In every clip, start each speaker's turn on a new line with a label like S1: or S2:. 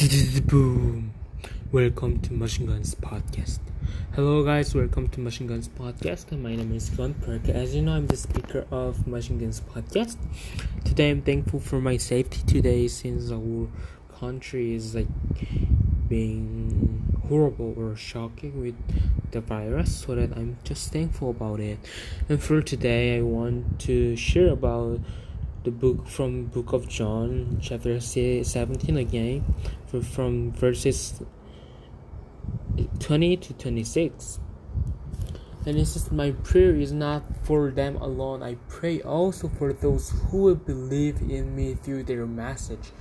S1: Boom! Welcome to Machine Guns Podcast. Hello, guys. Welcome to Machine Guns Podcast. My name is Gun Perk. As you know, I'm the speaker of Machine Guns Podcast. Today, I'm thankful for my safety today, since our country is like being horrible or shocking with the virus. So that I'm just thankful about it. And for today, I want to share about the book from book of john chapter 17 again from verses 20 to 26 and it says my prayer is not for them alone. I pray also for those who will believe in me through their message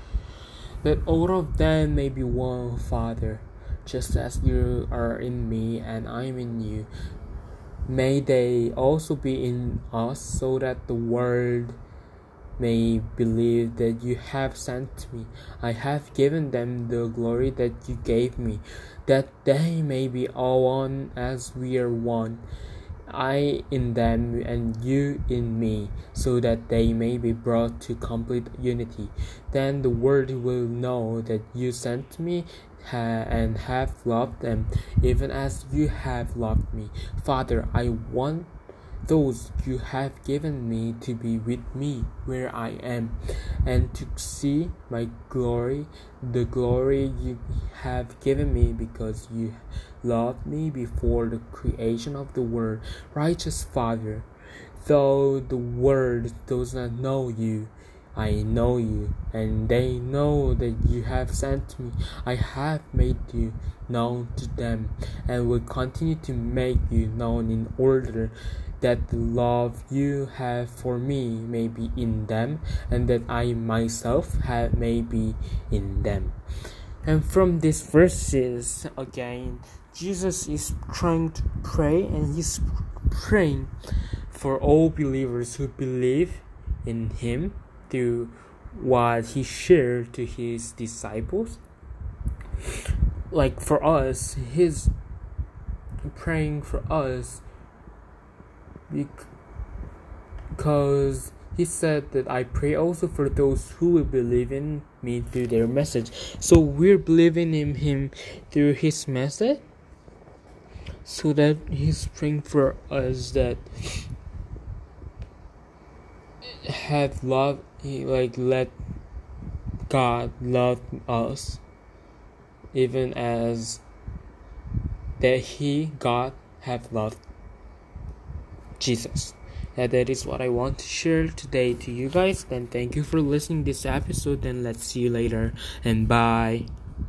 S1: that all of them may be one father. Just as you are in me and i am in you may they also be in us so that the world may believe that you have sent me. I have given them the glory that you gave me, that they may be all one as we are one. I in them and you in me, so that they may be brought to complete unity. Then the world will know that you sent me ha- and have loved them, even as you have loved me. Father, I want those you have given me to be with me where I am, and to see my glory, the glory you have given me because you loved me before the creation of the world. Righteous Father, though the world does not know you, I know you, and they know that you have sent me. I have made you known to them, and will continue to make you known in order that the love you have for me may be in them, and that I myself have may be in them. And from these verses again, Jesus is trying to pray, and he's praying for all believers who believe in him to what he shared to his disciples. Like for us, he's praying for us because he said that I pray also for those who will believe in me through their message. So we're believing in him through his message. So that he's praying for us that have love like let God love us even as that he God have loved Jesus. And that is what I want to share today to you guys. Then thank you for listening this episode and let's see you later and bye.